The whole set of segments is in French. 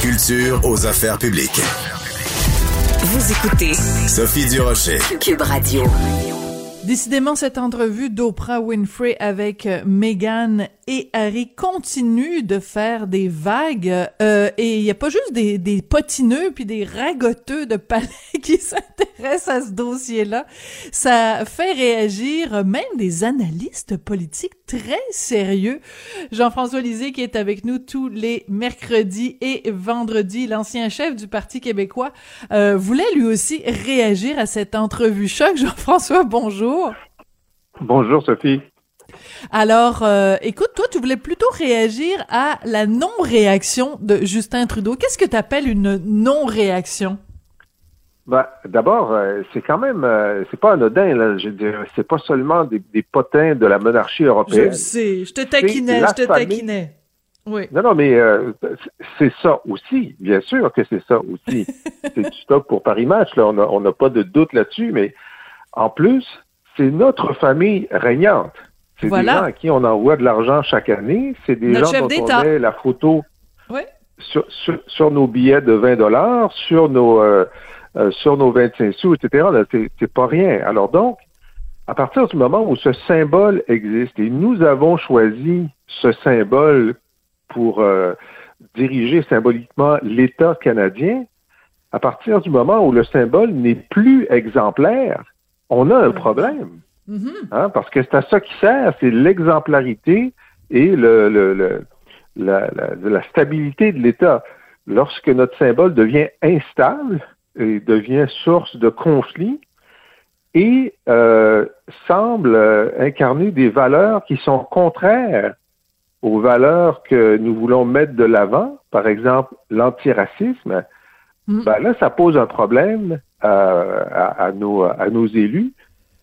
Culture aux affaires publiques. Vous écoutez Sophie Durocher. Cube Radio. Décidément, cette entrevue d'Oprah Winfrey avec euh, Meghan et Harry continue de faire des vagues. Euh, et il n'y a pas juste des, des potineux puis des ragoteux de palais qui s'intéressent à ce dossier-là. Ça fait réagir même des analystes politiques très sérieux. Jean-François Lisée, qui est avec nous tous les mercredis et vendredis, l'ancien chef du Parti québécois, euh, voulait lui aussi réagir à cette entrevue choc. Jean-François, bonjour. Bonjour, Sophie. Alors, euh, écoute, toi, tu voulais plutôt réagir à la non-réaction de Justin Trudeau. Qu'est-ce que tu appelles une non-réaction? Ben, d'abord, euh, c'est quand même, euh, c'est pas anodin, là. Je c'est pas seulement des, potins de la monarchie européenne. Je sais, je te taquinais, je te taquinais. Oui. Non, non, mais c'est ça aussi, bien sûr que c'est ça aussi. c'est du stock pour Paris Match, là, on n'a pas de doute là-dessus, mais en plus, c'est notre famille régnante. C'est des gens à qui on envoie de l'argent chaque année. C'est des gens dont on met la photo sur, sur, nos billets de 20 dollars, sur nos euh, euh, sur nos 25 sous, etc. C'est pas rien. Alors donc, à partir du moment où ce symbole existe et nous avons choisi ce symbole pour euh, diriger symboliquement l'État canadien, à partir du moment où le symbole n'est plus exemplaire, on a un problème. Mm-hmm. Hein, parce que c'est à ça qui sert, c'est l'exemplarité et le, le, la, la, stabilité de l'État. Lorsque notre symbole devient instable et devient source de conflit et euh, semble euh, incarner des valeurs qui sont contraires aux valeurs que nous voulons mettre de l'avant, par exemple l'antiracisme, mm. ben là, ça pose un problème à, nos, à nos élus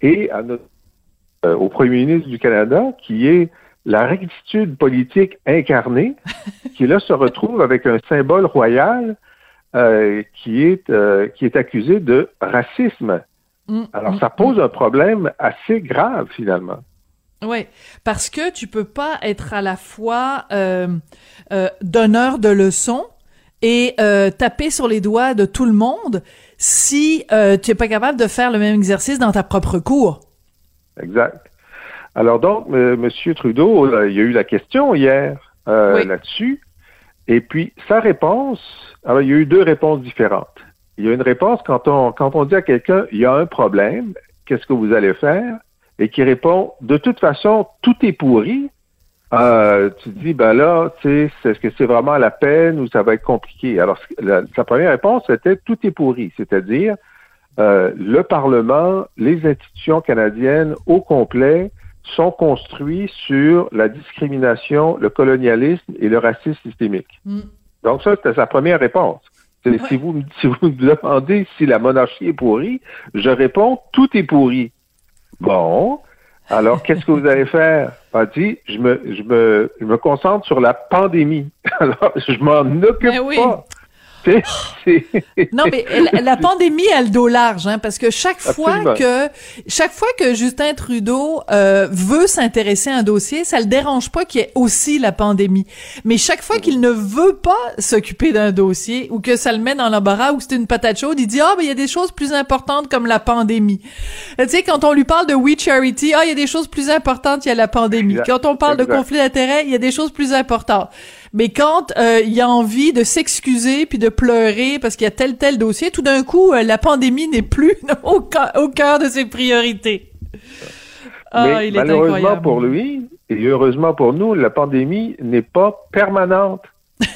et à notre euh, au premier ministre du Canada, qui est la rectitude politique incarnée, qui là se retrouve avec un symbole royal euh, qui est euh, qui est accusé de racisme. Mm, Alors mm, ça pose mm. un problème assez grave finalement. Oui, parce que tu peux pas être à la fois donneur de leçons et taper sur les doigts de tout le monde si tu es pas capable de faire le même exercice dans ta propre cour. Exact. Alors donc, M. Trudeau, il y a eu la question hier euh, là-dessus. Et puis, sa réponse, alors il y a eu deux réponses différentes. Il y a une réponse quand on, quand on dit à quelqu'un, il y a un problème, qu'est-ce que vous allez faire? Et qui répond, de toute façon, tout est pourri. Euh, tu dis, ben là, tu sais, est-ce que c'est vraiment la peine ou ça va être compliqué? Alors, sa première réponse, c'était tout est pourri, c'est-à-dire, euh, le Parlement, les institutions canadiennes au complet sont construits sur la discrimination, le colonialisme et le racisme systémique. Mm. Donc ça, c'était sa première réponse. Si, vous, si vous me demandez si la monarchie est pourrie, je réponds tout est pourri. Bon, alors qu'est-ce que vous allez faire? A dit, je me, je me, je me concentre sur la pandémie. Alors, je m'en occupe pas. non, mais la, pandémie a le dos large, hein, parce que chaque fois que chaque fois que Justin Trudeau euh, veut s'intéresser à un dossier, ça le dérange pas qu'il y ait aussi la pandémie. Mais chaque fois qu'il ne veut pas s'occuper d'un dossier ou que ça le met dans l'embarras ou que c'est une patate chaude, il dit ah ben il y a des choses plus importantes comme la pandémie. Tu sais quand on lui parle de We Charity, ah il y a des choses plus importantes, il y a la pandémie. Quand on parle de conflit d'intérêts, il y a des choses plus importantes. Mais quand euh, il a envie de s'excuser puis de pleurer parce qu'il y a tel tel dossier, tout d'un coup, euh, la pandémie n'est plus au, au cœur de ses priorités. Ah, Mais malheureusement pour lui et heureusement pour nous, la pandémie n'est pas permanente.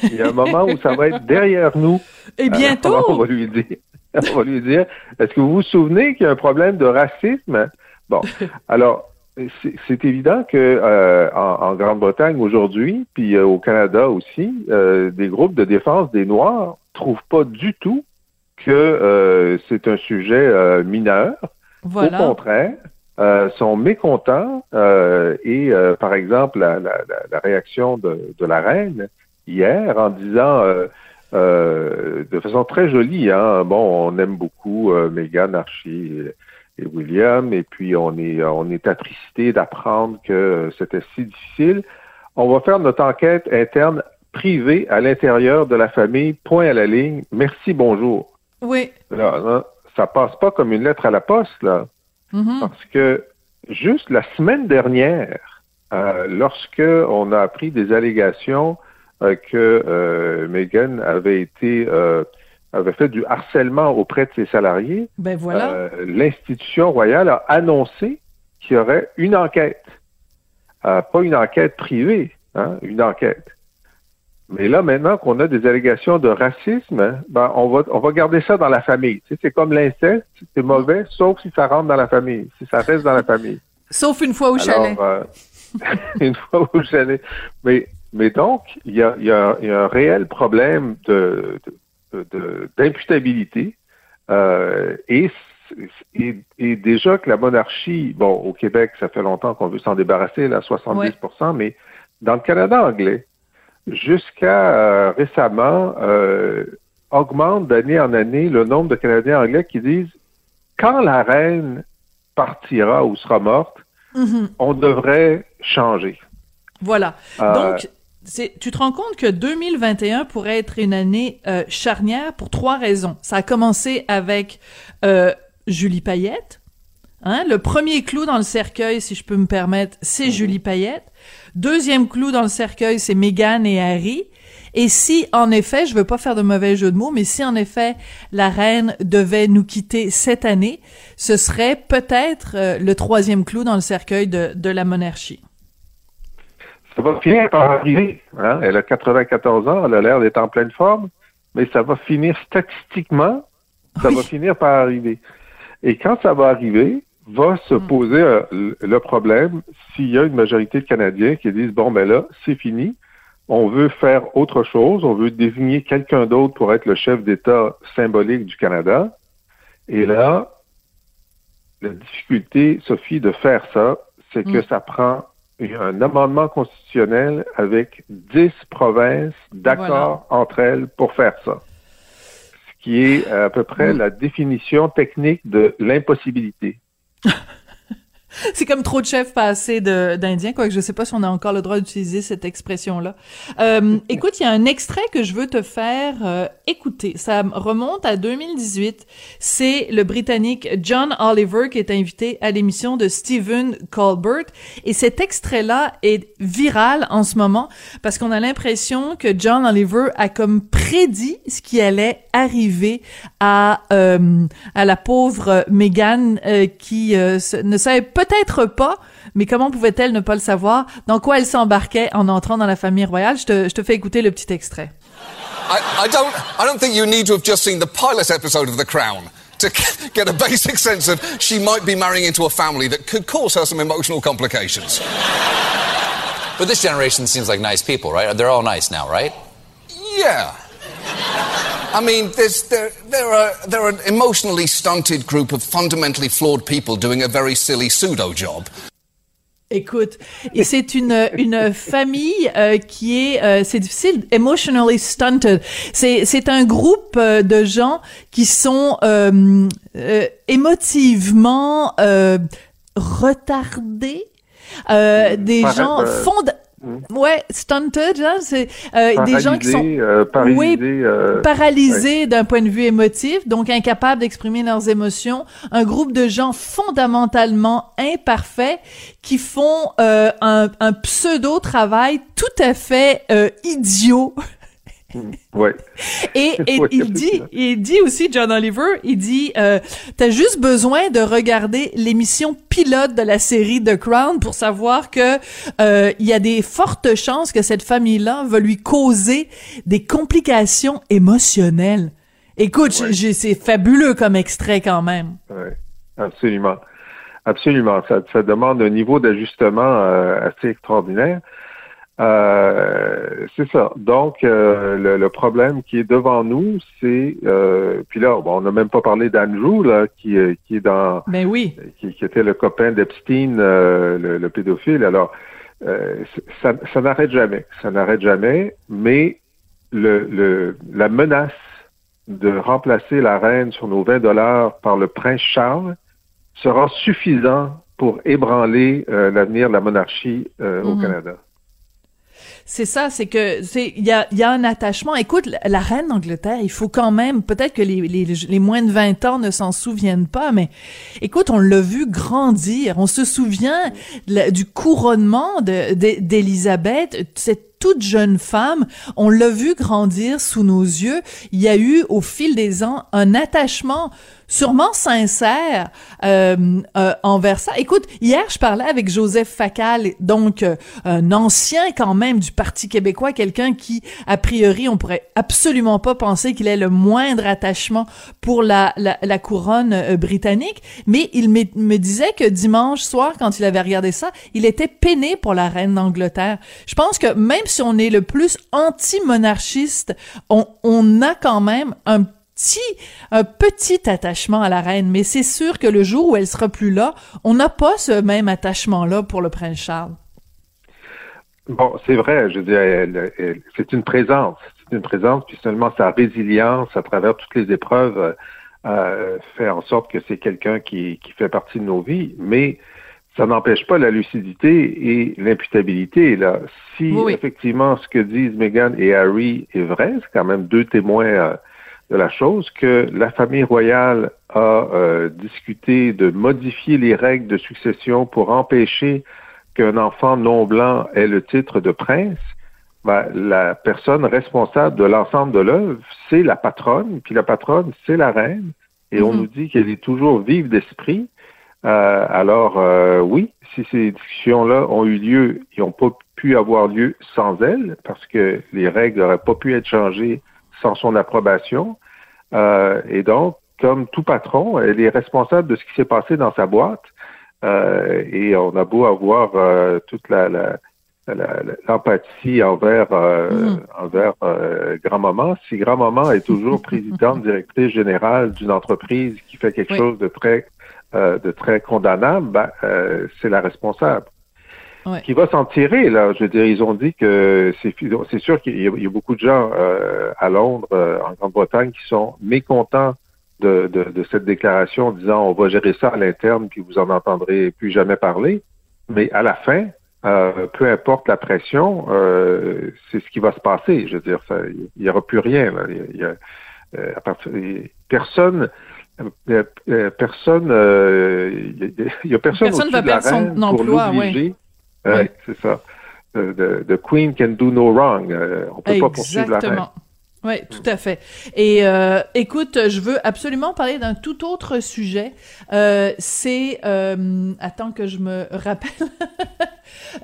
Il y a un moment où ça va être derrière nous. Et bientôt. on va lui dire. On va lui dire. Est-ce que vous vous souvenez qu'il y a un problème de racisme? Bon. Alors, c'est évident que euh, en, Grande-Bretagne aujourd'hui, puis euh, au Canada aussi, euh, des groupes de défense des Noirs trouvent pas du tout que c'est un sujet mineur. Au contraire, sont mécontents et par exemple la, réaction de, la reine hier en disant de façon très jolie, hein, bon, on aime beaucoup Meghan Archie et William, et puis on est, on est attristé d'apprendre que c'était si difficile. On va faire notre enquête interne privée à l'intérieur de la famille, point à la ligne. Merci, bonjour. Oui. Là, ça passe pas comme une lettre à la poste, là. Mm-hmm. Parce que juste la semaine dernière, euh, lorsque on a appris des allégations euh, que euh, Meghan avait été euh, avait fait du harcèlement auprès de ses salariés, ben voilà. Euh, l'institution royale a annoncé qu'il y aurait une enquête. Euh, pas une enquête privée, hein, une enquête. Mais là, maintenant qu'on a des allégations de racisme, ben, on va, on va garder ça dans la famille. Tu sais, c'est comme l'inceste, c'est mauvais, sauf si ça rentre dans la famille, si ça reste dans la famille. Sauf une fois au chalet. Euh, une fois au chalet. Mais, mais donc, il y a, y, a, y a, un réel problème de d'imputabilité euh, et, et, déjà que la monarchie, bon, au Québec, ça fait longtemps qu'on veut s'en débarrasser, là, 70 mais dans le Canada anglais, jusqu'à euh, récemment, euh, augmente d'année en année le nombre de Canadiens anglais qui disent quand la reine partira ou sera morte, mm-hmm. on devrait changer. Voilà. Donc, tu te rends compte que 2021 pourrait être une année euh, charnière pour trois raisons. Ça a commencé avec euh, Julie Payette. Hein? Le premier clou dans le cercueil, si je peux me permettre, c'est. Julie Payette. Deuxième clou dans le cercueil, c'est Meghan et Harry. Et si, en effet, je veux pas faire de mauvais jeu de mots, mais si en effet la reine devait nous quitter cette année, ce serait peut-être euh, le troisième clou dans le cercueil de, de la monarchie ça va finir par arriver. Hein? Elle a 94 ans, elle a l'air d'être en pleine forme, mais ça va finir statistiquement, ça va finir par arriver. Et quand ça va arriver, va se hmm. poser euh, le problème s'il y a une majorité de Canadiens qui disent bon ben là, c'est fini, on veut faire autre chose, on veut désigner quelqu'un d'autre pour être le chef d'État symbolique du Canada. Et là, la difficulté, Sophie, de faire ça, c'est que hmm. ça prend un amendement constitutionnel avec dix provinces d'accord entre elles pour faire ça. Ce qui est à peu près mm. la définition technique de l'impossibilité. c'est comme trop de chefs, pas assez d'Indiens, quoique je sais pas si on a encore le droit d'utiliser cette expression-là. Euh, écoute, il y a un extrait que je veux te faire euh, écouter. Ça remonte à 2018. C'est le Britannique John Oliver qui est invité à l'émission de Stephen Colbert. Et cet extrait-là est viral en ce moment parce qu'on a l'impression que John Oliver a comme prédit ce qui allait arriver à, euh, à la pauvre Meghan euh, qui ne savait pas peut-être pas, mais comment pouvait-elle ne pas le savoir? Dans quoi elle s'embarquait en entrant dans la famille royale? Je te, je te fais écouter le petit extrait. I, I, don't, I don't think you need to have just seen the pilot episode of The Crown to get a basic sense of she might be marrying into a family that could cause her some emotional complications. But this generation seems like nice people, right? They're all nice now, right? Yeah. I mean, there's, there, there, are, there are an emotionally stunted group of fundamentally flawed people doing a very silly pseudo job. Écoute, et c'est une une famille euh, qui est euh, c'est difficile emotionally stunted. C'est c'est un groupe euh, de gens qui sont euh, euh, émotivement retardés, des gens fondamentaux Mm. Ouais, stunted, hein, c'est euh, des gens qui sont euh, paralysés, euh, paralysés d'un point de vue émotif, donc incapables d'exprimer leurs émotions. Un groupe de gens fondamentalement imparfaits qui font un, un pseudo travail tout à fait idiot Ouais. Et, et il dit, il dit aussi John Oliver, il dit, euh, t'as juste besoin de regarder l'émission pilote de la série The Crown pour savoir que euh, il y a des fortes chances que cette famille-là va lui causer des complications émotionnelles. Écoute, c'est fabuleux comme extrait quand même. Ouais, absolument. absolument. Ça, ça demande un niveau d'ajustement assez extraordinaire. Euh, c'est ça. Donc, euh, le, problème qui est devant nous, c'est euh, puis là, bon, on n'a même pas parlé d'Andrew là, qui, qui est dans, mais ben oui, qui, qui était le copain d'Epstein, le, le, pédophile. Alors, ça, ça n'arrête jamais, ça n'arrête jamais. Mais le, le, la menace de remplacer la reine sur nos 20 dollars par le prince Charles sera suffisant pour ébranler l'avenir de la monarchie au mhm. Canada. C'est ça, c'est que c'est il y a, y a un attachement. Écoute, la, reine d'Angleterre, il faut quand même peut-être que les, les, les, moins de 20 ans ne s'en souviennent pas, mais écoute, on l'a vu grandir. On se souvient du couronnement d'Élisabeth. cette toute jeune femme. On l'a vu grandir sous nos yeux. Il y a eu au fil des ans un attachement sûrement sincère euh, euh, envers ça. Écoute, hier, je parlais avec Joseph Facal, donc euh, un ancien quand même du Parti québécois, quelqu'un qui, a priori, on pourrait absolument pas penser qu'il ait le moindre attachement pour la, la, la couronne euh, britannique, mais il me, disait que dimanche soir, quand il avait regardé ça, il était peiné pour la reine d'Angleterre. Je pense que même si on est le plus anti-monarchiste, on, on a quand même un petit, un petit attachement à la reine, mais c'est sûr que le jour où elle sera plus là, on n'a pas ce même attachement-là pour le prince Charles. Bon, c'est vrai, je veux dire, c'est une présence, c'est une présence, puis seulement sa résilience à travers toutes les épreuves euh, fait en sorte que c'est quelqu'un qui, qui fait partie de nos vies, mais ça n'empêche pas la lucidité et l'imputabilité. Là, si effectivement ce que disent Meghan et Harry est vrai, c'est quand même deux témoins euh, de la chose que la famille royale a euh, discuté de modifier les règles de succession pour empêcher qu'un enfant non blanc ait le titre de prince. Ben, la personne responsable de l'ensemble de l'œuvre, c'est la patronne, puis la patronne, c'est la reine, et on mm-hmm. nous dit qu'elle est toujours vive d'esprit. Euh, alors euh, oui, si ces discussions-là ont eu lieu, ils n'ont pas pu avoir lieu sans elle, parce que les règles n'auraient pas pu être changées sans son approbation. Euh, et donc, comme tout patron, elle est responsable de ce qui s'est passé dans sa boîte. Euh, et on a beau avoir euh, toute la, l'empathie envers mm. envers grand-maman. Si grand-maman est toujours présidente, directrice générale d'une entreprise qui fait quelque chose de très de très condamnable, ben, c'est la responsable qui va s'en tirer. Là, je veux dire, ils ont dit que c'est c'est sûr qu'il y, a beaucoup de gens euh, à Londres, euh, en Grande-Bretagne, qui sont mécontents de, de, de, cette déclaration, disant on va gérer ça à l'interne, puis vous en entendrez plus jamais parler. Mais à la fin, euh, peu importe la pression, c'est ce qui va se passer. Je veux dire, il n'y aura plus rien. Là. Y a, à partir, personne personne, il y a personne, personne va perdre son emploi, oui. Oui, c'est ça. The, Queen can do no wrong. Euh, on peut pas poursuivre la reine. Oui, tout à fait. Et euh, écoute, je veux absolument parler d'un tout autre sujet. Euh, c'est, euh, attends que je me rappelle,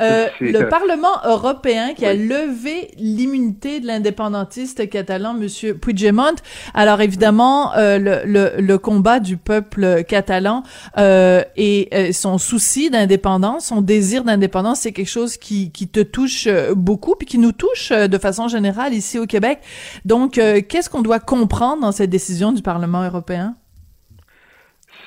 euh, le Parlement européen qui a levé l'immunité de l'indépendantiste catalan, Monsieur Puigdemont. Alors évidemment, euh, le, le, le, combat du peuple catalan euh, et son souci d'indépendance, son désir d'indépendance, c'est quelque chose qui, qui te touche beaucoup, puis qui nous touche de façon générale ici au Québec. Donc, euh, qu'est-ce qu'on doit comprendre dans cette décision du Parlement européen?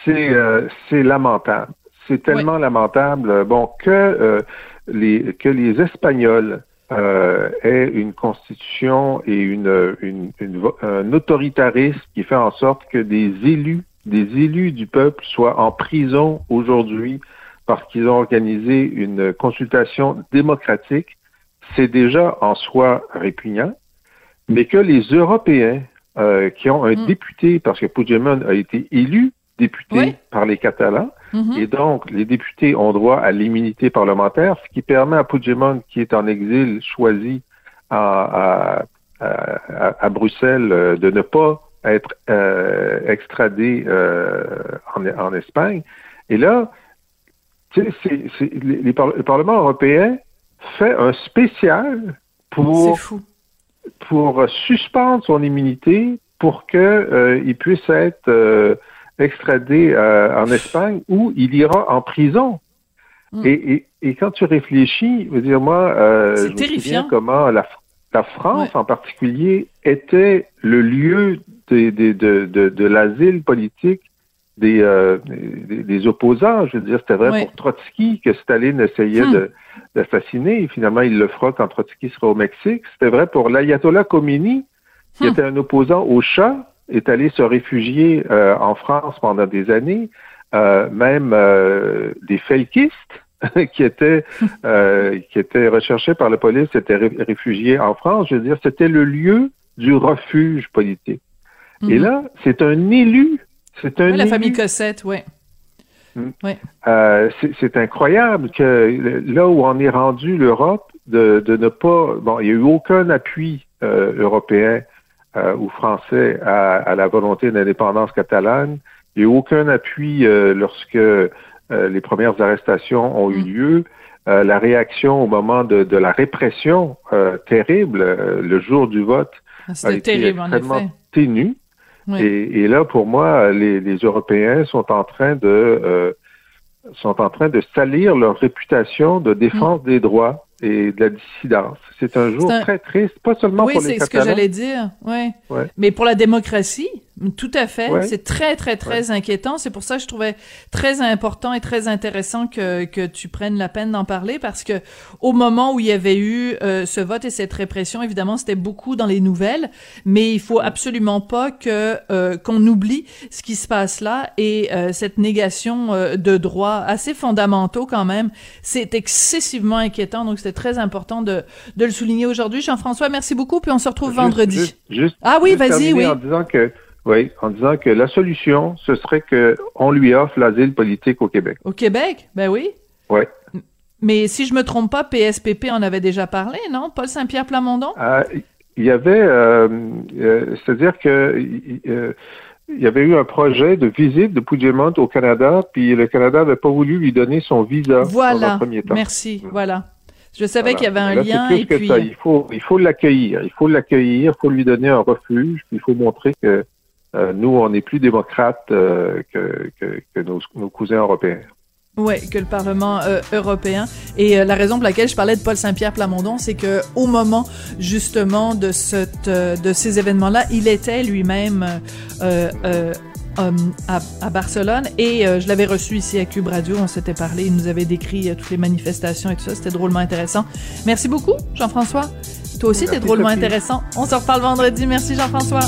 C'est euh, lamentable. C'est tellement lamentable. Bon, que, euh, les, que les Espagnols aient une constitution et une, une, un autoritarisme qui fait en sorte que des élus, des élus du peuple soient en prison aujourd'hui parce qu'ils ont organisé une consultation démocratique, c'est déjà en soi répugnant mais que les Européens euh, qui ont un mm. député, parce que Puigdemont a été élu député par les Catalans, mm-hmm. et donc les députés ont droit à l'immunité parlementaire, ce qui permet à Puigdemont, qui est en exil choisi à, à, à, Bruxelles, euh, de ne pas être euh, extradé euh, en, en, Espagne. Et là, c'est, c'est, les, le Parlement européen fait un spécial pour pour suspendre son immunité pour que euh, il puisse être euh, extradé euh, en Espagne où il ira en prison. Hmm. Et, et, quand tu réfléchis, je veux dire, moi, euh, je me souviens comment la, la France en particulier était le lieu de, de, de, de l'asile politique des, euh, des, opposants. Je veux dire, c'était vrai pour Trotsky que Staline essayait hmm. d'assassiner. Finalement, il le fera quand Trotsky sera au Mexique. C'était vrai pour l'ayatollah Khomeini, qui hmm. était un opposant au Shah, est allé se réfugier euh, en France pendant des années. Euh, même euh, des felkistes qui étaient euh, qui étaient recherchés par la police étaient réfugiés en France. Je veux dire, c'était le lieu du refuge politique. Et hmm. là, c'est un élu c'est un la famille Cossette, oui. Hmm. Euh, c'est incroyable que là où on est rendu l'Europe, de, ne pas... Bon, il n'y a eu aucun appui euh, européen euh, ou français à, la volonté d'indépendance catalane. Il n'y a eu aucun appui lorsque les premières arrestations ont eu hmm. lieu. la réaction au moment de, la répression terrible, le jour du vote, ah, a été terrible, extrêmement ténue. Et, là, pour moi, les, Européens sont en train de euh, sont en train de salir leur réputation de défense mm. des droits et de la dissidence. C'est un jour très triste, pas seulement pour les Oui, c'est ce que j'allais dire. Oui. Ouais. Mais pour la démocratie, tout à fait. C'est très, très, très inquiétant. C'est pour ça que je trouvais très important et très intéressant que, que tu prennes la peine d'en parler parce que au moment où il y avait eu euh, ce vote et cette répression, évidemment, c'était beaucoup dans les nouvelles, mais il faut absolument pas que euh, qu'on oublie ce qui se passe là et euh, cette négation de droits assez fondamentaux quand même. C'est excessivement inquiétant. Donc, c'était très important de, de le souligner aujourd'hui. Jean-François, merci beaucoup. Puis on se retrouve vendredi. ah oui, vas-y, oui. En disant que oui, en disant que la solution, ce serait qu'on lui offre l'asile politique au Québec. Au Québec? Ben oui. Oui. Mais si je me trompe pas, PSPP en avait déjà parlé, non? Paul Saint-Pierre Plamondon? Euh, il y avait, euh, euh, c'est-à-dire que il y avait eu un projet de visite de Puigdemont au Canada, puis le Canada n'avait pas voulu lui donner son visa voilà. dans premier temps. Merci, voilà. Je savais qu'il y avait un lien. et puis... Il faut, il faut l'accueillir. Il faut l'accueillir. Il faut lui donner un refuge. il faut montrer que euh, nous, on est plus démocrates euh, que, nos, cousins européens. Oui, que le Parlement euh, européen. Et la raison pour laquelle je parlais de Paul Saint-Pierre Plamondon, c'est que au moment justement de cette de ces événements-là, il était lui-même à, Barcelone et je l'avais reçu ici à Cube Radio. On s'était parlé, il nous avait décrit toutes les manifestations et tout ça. C'était drôlement intéressant. Merci beaucoup, Jean-François. Toi aussi, t'es drôlement intéressant. On se reparle vendredi. Merci, Jean-François.